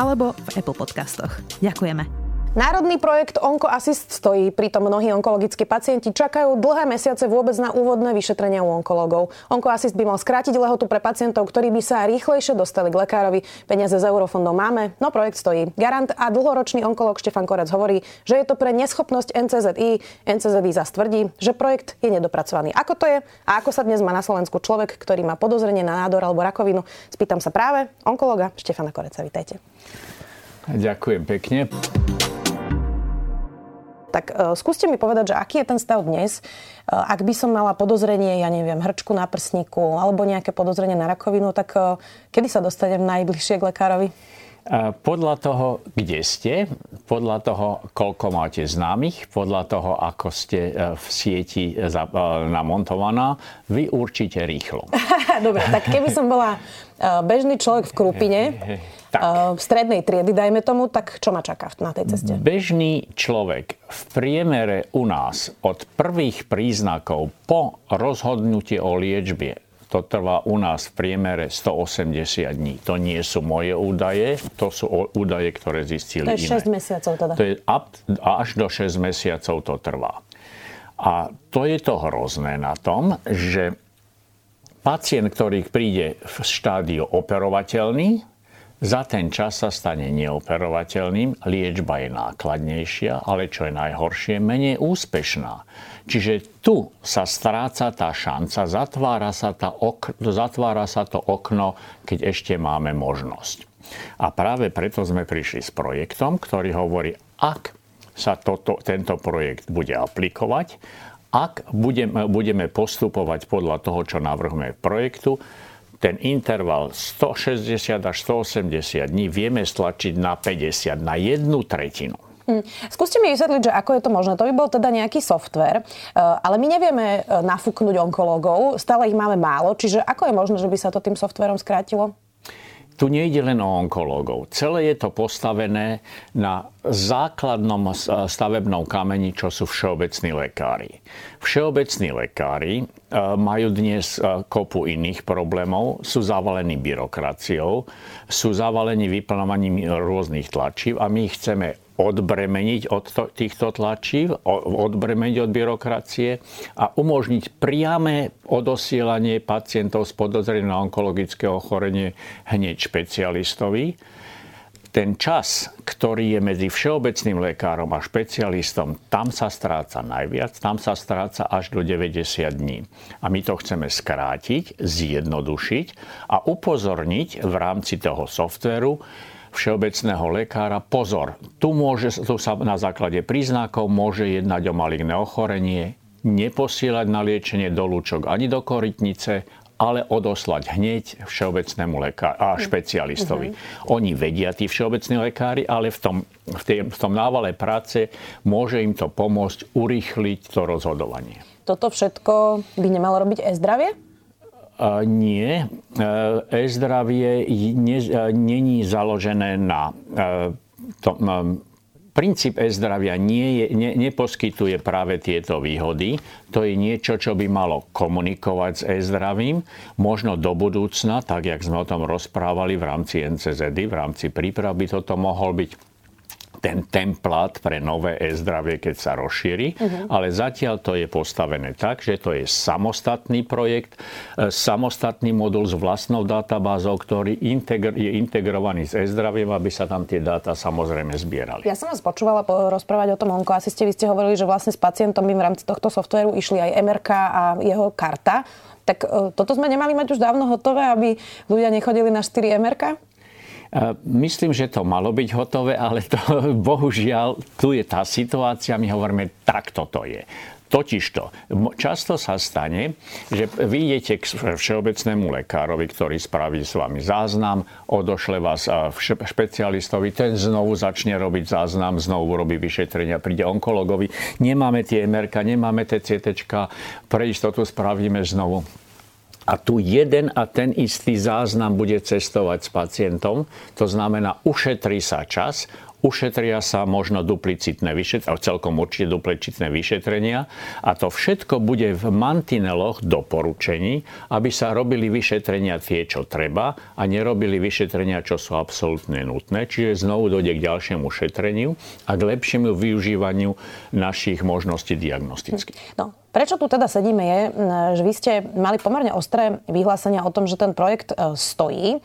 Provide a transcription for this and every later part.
alebo v Apple Podcastoch. Ďakujeme. Národný projekt Onko Assist stojí, pritom mnohí onkologickí pacienti čakajú dlhé mesiace vôbec na úvodné vyšetrenia u onkologov. Onko Assist by mal skrátiť lehotu pre pacientov, ktorí by sa rýchlejšie dostali k lekárovi. Peniaze z eurofondov máme, no projekt stojí. Garant a dlhoročný onkolog Štefan Korec hovorí, že je to pre neschopnosť NCZI. NCZI zas tvrdí, že projekt je nedopracovaný. Ako to je a ako sa dnes má na Slovensku človek, ktorý má podozrenie na nádor alebo rakovinu? Spýtam sa práve onkologa Štefana Koreca. Vítajte. Ďakujem pekne. Tak uh, skúste mi povedať, že aký je ten stav dnes. Uh, ak by som mala podozrenie, ja neviem, hrčku na prsníku alebo nejaké podozrenie na rakovinu, tak uh, kedy sa dostanem najbližšie k lekárovi? Podľa toho, kde ste, podľa toho, koľko máte známych, podľa toho, ako ste v sieti namontovaná, vy určite rýchlo. Dobre, tak keby som bola bežný človek v Krupine, tak. v strednej triedy, dajme tomu, tak čo ma čaká na tej ceste? Bežný človek v priemere u nás od prvých príznakov po rozhodnutie o liečbe to trvá u nás v priemere 180 dní. To nie sú moje údaje, to sú údaje, ktoré zistili To je 6 iné. mesiacov teda. To je up, až do 6 mesiacov to trvá. A to je to hrozné na tom, že pacient, ktorý príde v štádiu operovateľný, za ten čas sa stane neoperovateľným, liečba je nákladnejšia, ale čo je najhoršie, menej úspešná. Čiže tu sa stráca tá šanca, zatvára sa, tá ok- zatvára sa to okno, keď ešte máme možnosť. A práve preto sme prišli s projektom, ktorý hovorí, ak sa toto, tento projekt bude aplikovať, ak budeme, budeme postupovať podľa toho, čo navrhujeme projektu, ten interval 160 až 180 dní vieme stlačiť na 50, na jednu tretinu. Hm. Skúste mi vysvetliť, že ako je to možné. To by bol teda nejaký software, eh, ale my nevieme eh, nafúknuť onkológov, stále ich máme málo, čiže ako je možné, že by sa to tým softverom skrátilo? Tu nejde len o onkológov. Celé je to postavené na základnom stavebnom kameni, čo sú všeobecní lekári. Všeobecní lekári e, majú dnes e, kopu iných problémov, sú zavalení byrokraciou, sú zavalení vyplňovaním rôznych tlačív a my ich chceme odbremeniť od to, týchto tlačív, odbremeniť od byrokracie a umožniť priame odosielanie pacientov s podozrením na onkologické ochorenie hneď špecialistovi. Ten čas, ktorý je medzi všeobecným lekárom a špecialistom, tam sa stráca najviac, tam sa stráca až do 90 dní. A my to chceme skrátiť, zjednodušiť a upozorniť v rámci toho softveru, všeobecného lekára. Pozor, tu, môže, tu sa na základe príznakov môže jednať o maligné ochorenie, neposielať na liečenie do lúčok ani do korytnice, ale odoslať hneď všeobecnému lekáru a špecialistovi. Uh-huh. Oni vedia, tí všeobecní lekári, ale v tom, v, tej, v tom návale práce môže im to pomôcť urýchliť to rozhodovanie. Toto všetko by nemalo robiť e-zdravie? Nie. E, e-zdravie není založené na e, to, princíp e-zdravia nie je, ne, neposkytuje práve tieto výhody. To je niečo, čo by malo komunikovať s e-zdravím. Možno do budúcna, tak jak sme o tom rozprávali v rámci NCZD, v rámci príprav by toto mohol byť ten templát pre nové e-zdravie, keď sa rozšíri, uh-huh. ale zatiaľ to je postavené tak, že to je samostatný projekt, e, samostatný modul s vlastnou databázou, ktorý integr- je integrovaný s e-zdraviem, aby sa tam tie dáta samozrejme zbierali. Ja som vás počúvala rozprávať o tom onkoasiste. Vy ste hovorili, že vlastne s pacientom by v rámci tohto softvéru išli aj MRK a jeho karta. Tak e, toto sme nemali mať už dávno hotové, aby ľudia nechodili na 4 MRK? Myslím, že to malo byť hotové, ale to bohužiaľ, tu je tá situácia, my hovoríme, tak toto je. Totižto, často sa stane, že vy idete k všeobecnému lekárovi, ktorý spraví s vami záznam, odošle vás špecialistovi, ten znovu začne robiť záznam, znovu robí vyšetrenia, príde onkologovi, nemáme tie MRK, nemáme tie CT, pre istotu spravíme znovu. A tu jeden a ten istý záznam bude cestovať s pacientom, to znamená, ušetrí sa čas, ušetria sa možno duplicitné vyšetrenia, celkom určite duplicitné vyšetrenia a to všetko bude v mantineloch doporučení, aby sa robili vyšetrenia tie, čo treba a nerobili vyšetrenia, čo sú absolútne nutné. Čiže znovu dojde k ďalšiemu šetreniu a k lepšiemu využívaniu našich možností diagnostických. No, Prečo tu teda sedíme je, že vy ste mali pomerne ostré vyhlásenia o tom, že ten projekt e, stojí. E,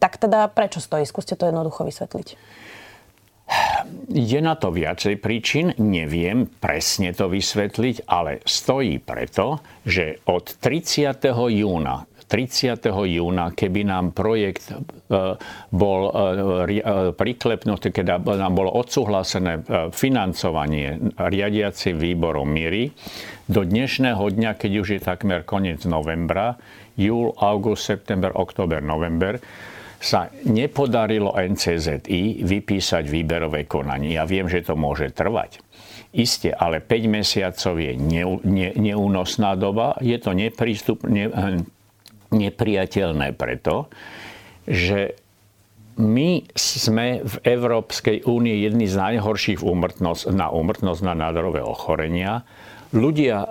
tak teda prečo stojí? Skúste to jednoducho vysvetliť. Je na to viacej príčin, neviem presne to vysvetliť, ale stojí preto, že od 30. júna 30. júna, keby nám projekt e, bol e, e, priklepnutý, keď nám bolo odsúhlasené financovanie riadiacim výborom Míry, do dnešného dňa, keď už je takmer koniec novembra, júl, august, september, október, november, sa nepodarilo NCZI vypísať výberové konanie. Ja viem, že to môže trvať. Isté, ale 5 mesiacov je ne, ne, neúnosná doba. Je to neprístup, ne, nepriateľné preto, že my sme v Európskej únii jedni z najhorších úmrtnosť, na úmrtnosť na nádorové ochorenia. Ľudia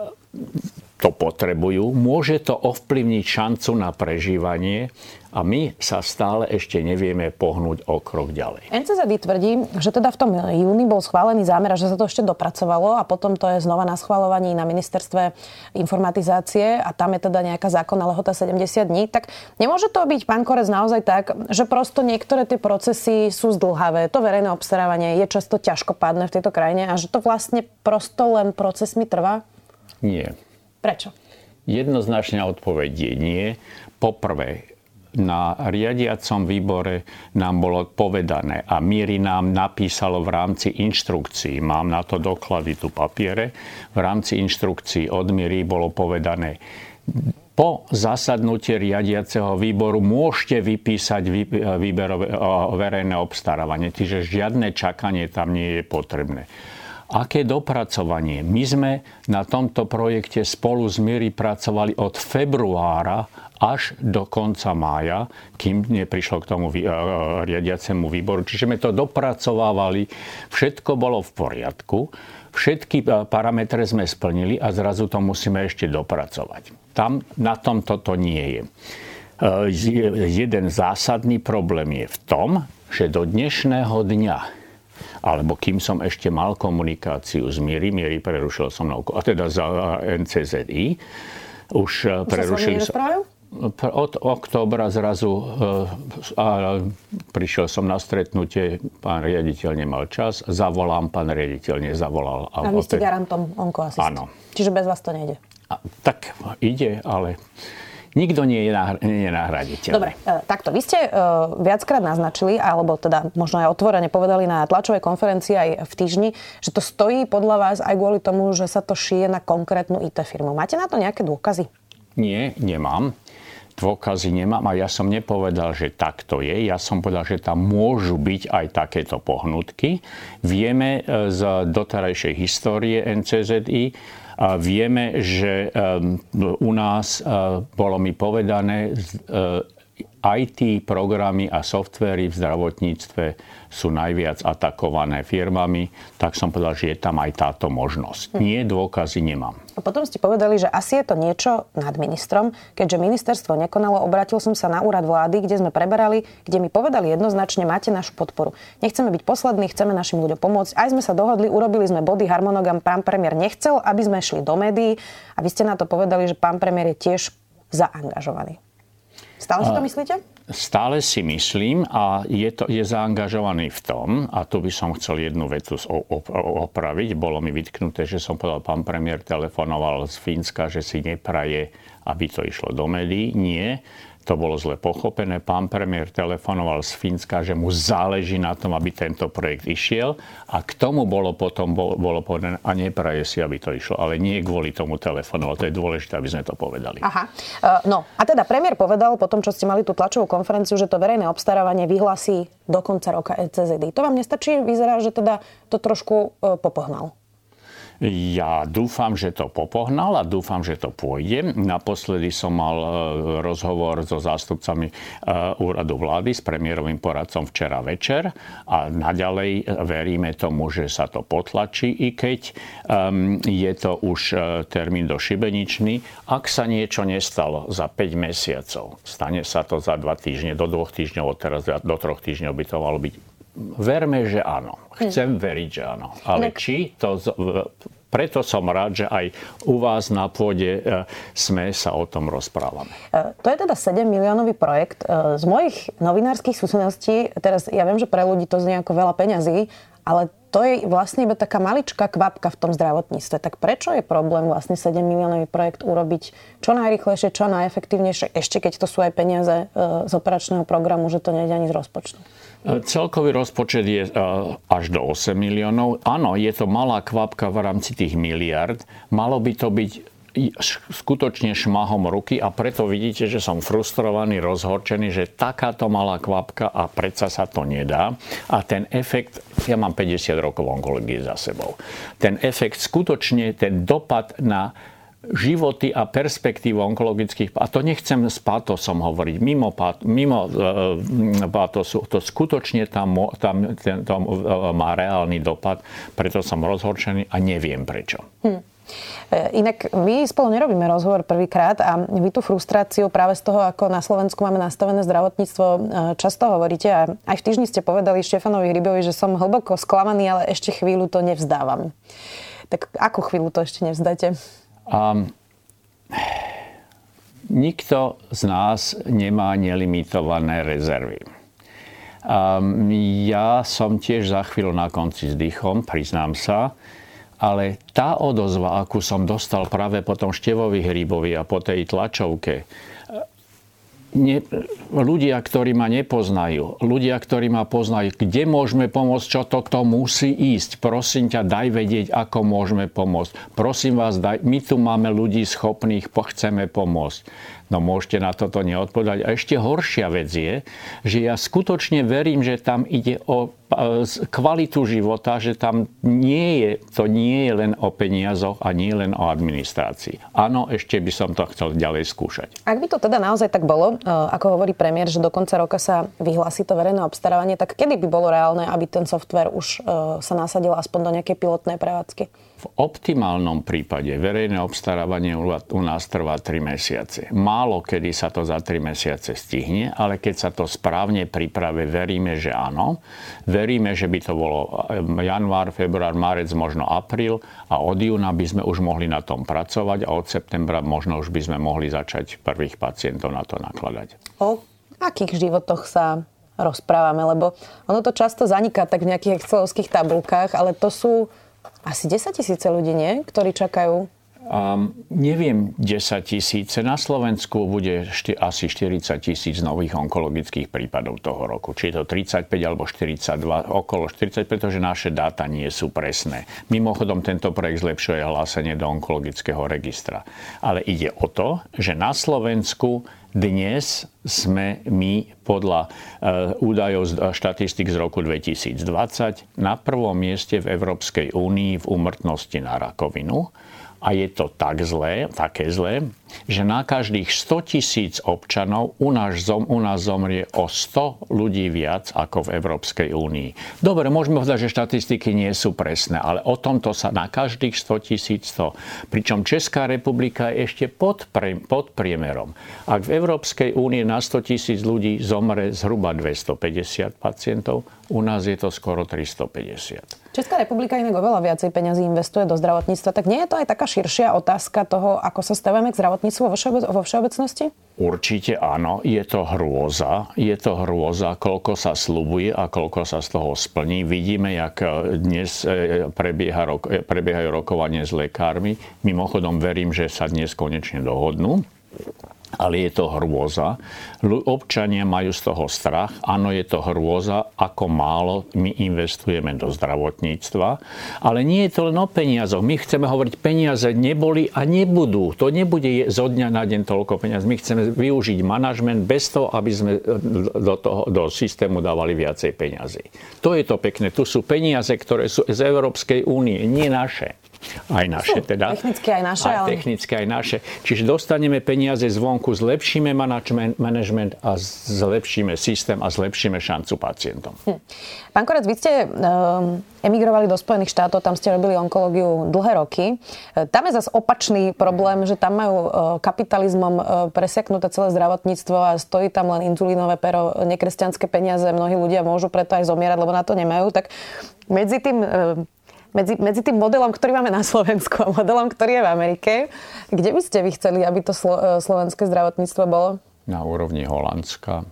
to potrebujú, môže to ovplyvniť šancu na prežívanie a my sa stále ešte nevieme pohnúť o krok ďalej. NCZD tvrdí, že teda v tom júni bol schválený zámer a že sa to ešte dopracovalo a potom to je znova na schvalovaní na ministerstve informatizácie a tam je teda nejaká zákonná lehota 70 dní. Tak nemôže to byť, pán Korec, naozaj tak, že prosto niektoré tie procesy sú zdlhavé. To verejné obstarávanie je často ťažkopádne v tejto krajine a že to vlastne prosto len procesmi trvá? Nie. Prečo? Jednoznačná odpoveď je nie. Poprvé, na riadiacom výbore nám bolo povedané a Míri nám napísalo v rámci inštrukcií, mám na to doklady tu papiere, v rámci inštrukcií od Míri bolo povedané, po zasadnutí riadiaceho výboru môžete vypísať výberové, verejné obstarávanie, čiže žiadne čakanie tam nie je potrebné. Aké dopracovanie? My sme na tomto projekte spolu s Miri pracovali od februára až do konca mája, kým neprišlo k tomu riadiacemu výboru. Čiže sme to dopracovávali, všetko bolo v poriadku, všetky parametre sme splnili a zrazu to musíme ešte dopracovať. Tam na tom toto nie je. Jeden zásadný problém je v tom, že do dnešného dňa alebo kým som ešte mal komunikáciu s Miri, Miri prerušil som mnou, a teda za NCZI, už prerušili som od októbra zrazu e, a prišiel som na stretnutie, pán riaditeľ nemal čas, zavolám, pán riaditeľ nezavolal. A, a vy ste garantom onkoasist. Áno. Čiže bez vás to nejde. A, tak ide, ale nikto nie je, nahr- nie je nahraditeľ. Dobre, e, takto. Vy ste e, viackrát naznačili, alebo teda možno aj otvorene povedali na tlačovej konferencii aj v týždni, že to stojí podľa vás aj kvôli tomu, že sa to šije na konkrétnu IT firmu. Máte na to nejaké dôkazy? Nie, nemám dôkazy nemám a ja som nepovedal, že tak to je. Ja som povedal, že tam môžu byť aj takéto pohnutky. Vieme e, z doterajšej histórie NCZI, vieme, že u nás e, bolo mi povedané, IT programy a softvery v zdravotníctve sú najviac atakované firmami, tak som povedal, že je tam aj táto možnosť. Hm. Nie, dôkazy nemám. A potom ste povedali, že asi je to niečo nad ministrom, keďže ministerstvo nekonalo, obratil som sa na úrad vlády, kde sme preberali, kde mi povedali jednoznačne, máte našu podporu. Nechceme byť poslední, chceme našim ľuďom pomôcť. Aj sme sa dohodli, urobili sme body, harmonogram, pán premiér nechcel, aby sme šli do médií a vy ste na to povedali, že pán premiér je tiež zaangažovaný. Stále si to myslíte? Stále si myslím a je, to, je zaangažovaný v tom, a tu by som chcel jednu vetu opraviť, bolo mi vytknuté, že som povedal, pán premiér telefonoval z Fínska, že si nepraje, aby to išlo do médií. Nie, To bolo zle pochopené. Pán premiér telefonoval z Fínska, že mu záleží na tom, aby tento projekt išiel a k tomu bolo potom bolo povedané, a nepraje si, aby to išlo. Ale nie kvôli tomu telefonoval. To je dôležité, aby sme to povedali. Aha. Uh, no a teda premiér povedal po tom, čo ste mali tú tlačovú konferenciu, že to verejné obstarávanie vyhlasí do konca roka ECZD. To vám nestačí? Vyzerá, že teda to trošku uh, popohnal. Ja dúfam, že to popohnal a dúfam, že to pôjde. Naposledy som mal e, rozhovor so zástupcami e, úradu vlády s premiérovým poradcom včera večer a naďalej veríme tomu, že sa to potlačí, i keď je to už e, termín do šibeničný. Ak sa niečo nestalo za 5 mesiacov, stane sa to za 2 týždne, do 2 týždňov, od teraz do 3 týždňov by to malo byť Verme, že áno. Chcem hmm. veriť, že áno. Ale či to... Preto som rád, že aj u vás na pôde e, sme sa o tom rozprávame. E, to je teda 7 miliónový projekt. E, z mojich novinárskych skúseností, teraz ja viem, že pre ľudí to znie ako veľa peňazí, ale to je vlastne iba taká maličká kvapka v tom zdravotníctve. Tak prečo je problém vlastne 7 miliónový projekt urobiť čo najrychlejšie, čo najefektívnejšie, ešte keď to sú aj peniaze z operačného programu, že to nejde ani z rozpočtu? Celkový rozpočet je až do 8 miliónov. Áno, je to malá kvapka v rámci tých miliard. Malo by to byť skutočne šmahom ruky a preto vidíte, že som frustrovaný, rozhorčený, že takáto malá kvapka a predsa sa to nedá. A ten efekt, ja mám 50 rokov onkológie za sebou, ten efekt skutočne, ten dopad na životy a perspektívu onkologických, a to nechcem s pátosom hovoriť, mimo, pát, mimo uh, pátosu, to skutočne tam, tam ten, to má reálny dopad, preto som rozhorčený a neviem prečo. Hm. Inak my spolu nerobíme rozhovor prvýkrát a vy tú frustráciu práve z toho, ako na Slovensku máme nastavené zdravotníctvo, často hovoríte a aj v týždni ste povedali Štefanovi Hrybovi, že som hlboko sklamaný, ale ešte chvíľu to nevzdávam. Tak akú chvíľu to ešte nevzdáte? Um, nikto z nás nemá nelimitované rezervy. Um, ja som tiež za chvíľu na konci s dýchom, priznám sa, ale tá odozva, akú som dostal práve po tom Števovi Hrybovi a po tej tlačovke, ne, ľudia, ktorí ma nepoznajú, ľudia, ktorí ma poznajú, kde môžeme pomôcť, čo to kto musí ísť. Prosím ťa, daj vedieť, ako môžeme pomôcť. Prosím vás, daj, my tu máme ľudí schopných, chceme pomôcť. No môžete na toto neodpovedať. A ešte horšia vec je, že ja skutočne verím, že tam ide o kvalitu života, že tam nie je, to nie je len o peniazoch a nie len o administrácii. Áno, ešte by som to chcel ďalej skúšať. Ak by to teda naozaj tak bolo, e, ako hovorí premiér, že do konca roka sa vyhlási to verejné obstarávanie, tak kedy by bolo reálne, aby ten software už e, sa nasadil aspoň do nejakej pilotnej prevádzky? V optimálnom prípade verejné obstarávanie u nás trvá 3 mesiace. Málo kedy sa to za 3 mesiace stihne, ale keď sa to správne pripraví, veríme, že áno. Veríme, že by to bolo január, február, marec, možno apríl a od júna by sme už mohli na tom pracovať a od septembra možno už by sme mohli začať prvých pacientov na to nakladať. O akých životoch sa rozprávame, lebo ono to často zaniká tak v nejakých excelovských tabulkách, ale to sú asi 10 tisíce ľudí, nie? Ktorí čakajú Um, neviem, 10 tisíce. Na Slovensku bude šty, asi 40 tisíc nových onkologických prípadov toho roku. Či je to 35 alebo 42, okolo 40, pretože naše dáta nie sú presné. Mimochodom, tento projekt zlepšuje hlásenie do onkologického registra. Ale ide o to, že na Slovensku dnes sme my podľa uh, údajov z štatistik z roku 2020 na prvom mieste v Európskej únii v úmrtnosti na rakovinu a je to tak zlé, také zlé, že na každých 100 tisíc občanov u nás, zom, u nás zomrie o 100 ľudí viac ako v Európskej únii. Dobre, môžeme povedať, že štatistiky nie sú presné, ale o tomto sa na každých 100 tisíc 100. Pričom Česká republika je ešte pod, pre, pod priemerom. Ak v Európskej únii na 100 tisíc ľudí zomre zhruba 250 pacientov, u nás je to skoro 350. Česká republika inak oveľa viacej peňazí investuje do zdravotníctva, tak nie je to aj taká širšia otázka toho, ako sa stavíme k zdravotníctvu vo, všeobec- vo všeobecnosti? Určite áno, je to hrôza. Je to hrôza, koľko sa slubuje a koľko sa z toho splní. Vidíme, jak dnes e, prebieha, e, prebiehajú rokovanie s lekármi. Mimochodom verím, že sa dnes konečne dohodnú ale je to hrôza. Občania majú z toho strach. Áno, je to hrôza, ako málo my investujeme do zdravotníctva. Ale nie je to len o peniazoch. My chceme hovoriť, peniaze neboli a nebudú. To nebude zo dňa na deň toľko peniaz. My chceme využiť manažment bez toho, aby sme do, toho, do systému dávali viacej peniazy. To je to pekné. Tu sú peniaze, ktoré sú z Európskej únie, nie naše. Aj naše teda. Technicky aj naše. Aj ale... technicky aj naše. Čiže dostaneme peniaze zvonku, zlepšíme management a zlepšíme systém a zlepšíme šancu pacientom. Hm. Pán Korec, vy ste um, emigrovali do Spojených štátov, tam ste robili onkológiu dlhé roky. E, tam je zase opačný problém, že tam majú uh, kapitalizmom uh, presiaknuté celé zdravotníctvo a stojí tam len inzulínové pero, nekresťanské peniaze, mnohí ľudia môžu preto aj zomierať, lebo na to nemajú. Tak medzi tým medzi, medzi tým modelom, ktorý máme na Slovensku a modelom, ktorý je v Amerike, kde by ste vy chceli, aby to slo, e, slovenské zdravotníctvo bolo? Na úrovni Holandska,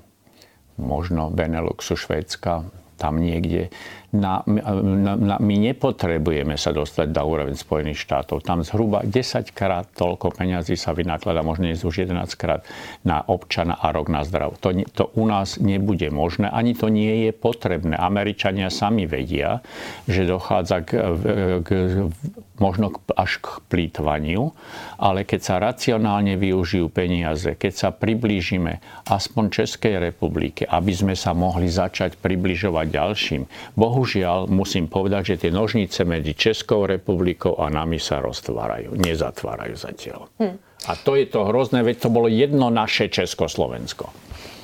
možno Beneluxu, Švédska, tam niekde na, na, na, my nepotrebujeme sa dostať do úroveň Spojených štátov. Tam zhruba 10 krát toľko peňazí sa vynaklada, možno už 11 krát na občana a rok na zdrav. To, to u nás nebude možné, ani to nie je potrebné. Američania sami vedia, že dochádza k, k, možno až k plýtvaniu, ale keď sa racionálne využijú peniaze, keď sa priblížime aspoň Českej republike, aby sme sa mohli začať približovať ďalším. Bohu bohužiaľ musím povedať, že tie nožnice medzi Českou republikou a nami sa roztvárajú, nezatvárajú zatiaľ. Hm. A to je to hrozné, veď to bolo jedno naše Československo.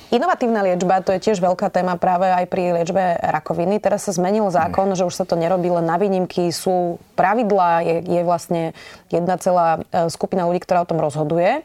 Inovatívna liečba, to je tiež veľká téma práve aj pri liečbe rakoviny. Teraz sa zmenil zákon, mm. že už sa to nerobí len na výnimky, sú pravidlá, je, je vlastne jedna celá e, skupina ľudí, ktorá o tom rozhoduje. E,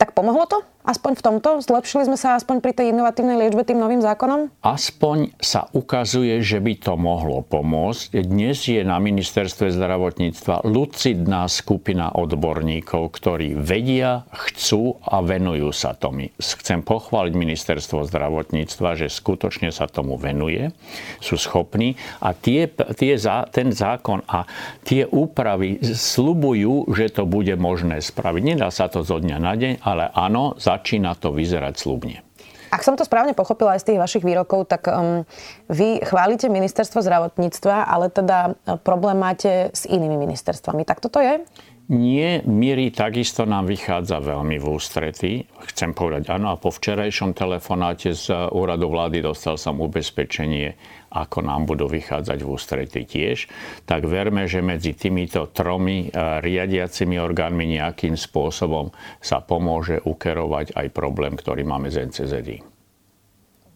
tak pomohlo to? Aspoň v tomto? Zlepšili sme sa aspoň pri tej inovatívnej liečbe tým novým zákonom? Aspoň sa ukazuje, že by to mohlo pomôcť. Dnes je na ministerstve zdravotníctva lucidná skupina odborníkov, ktorí vedia, chcú a venujú sa tomu. Chcem pochváliť ministerstvo zdravotníctva, že skutočne sa tomu venuje, sú schopní a tie, tie, ten zákon a tie úpravy slubujú, že to bude možné spraviť. Nedá sa to zo dňa na deň, ale áno, začína to vyzerať slubne. Ak som to správne pochopila aj z tých vašich výrokov, tak um, vy chválite ministerstvo zdravotníctva, ale teda uh, problém máte s inými ministerstvami. Tak toto je? Nie, Miri takisto nám vychádza veľmi v ústretí. Chcem povedať áno a po včerajšom telefonáte z úradu vlády dostal som ubezpečenie ako nám budú vychádzať v ústrety tiež, tak verme, že medzi týmito tromi eh, riadiacimi orgánmi nejakým spôsobom sa pomôže ukerovať aj problém, ktorý máme z NCZI.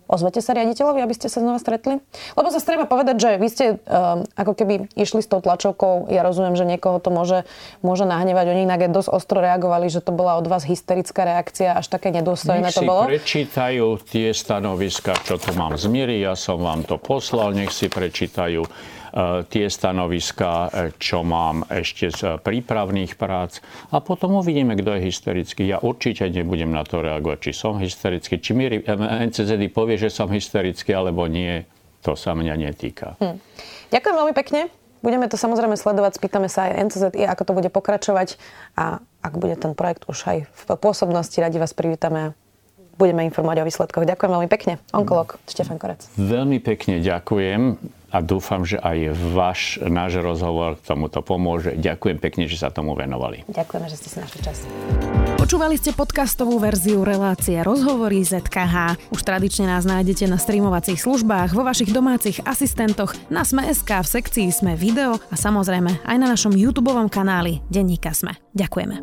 Ozvete sa riaditeľovi, aby ste sa znova stretli? Lebo sa treba povedať, že vy ste uh, ako keby išli s tou tlačovkou. Ja rozumiem, že niekoho to môže, môže nahnevať. Oni inak dosť ostro reagovali, že to bola od vás hysterická reakcia, až také nedôstojné nech to bolo. Nech si prečítajú tie stanoviska, čo tu mám z Miry. Ja som vám to poslal, nech si prečítajú tie stanoviska, e, čo mám ešte z prípravných prác a potom uvidíme, kto je hysterický. Ja určite nebudem na to reagovať, či som hysterický, či mi NCZD povie, že som hysterický alebo nie, to sa mňa netýka. Hm. Ďakujem veľmi pekne. Budeme to samozrejme sledovať, spýtame sa aj NCZI, ako to bude pokračovať a ak bude ten projekt už aj v pôsobnosti, radi vás privítame budeme informovať o výsledkoch. Ďakujem veľmi pekne. Onkolog Štefan Korec. Veľmi pekne ďakujem a dúfam, že aj váš, náš rozhovor k tomuto pomôže. Ďakujem pekne, že sa tomu venovali. Ďakujeme, že ste si našli čas. Počúvali ste podcastovú verziu relácie Rozhovory ZKH. Už tradične nás nájdete na streamovacích službách, vo vašich domácich asistentoch, na Sme.sk, v sekcii Sme video a samozrejme aj na našom YouTube kanáli Denníka Sme. Ďakujeme.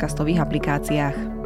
podcastových aplikáciách.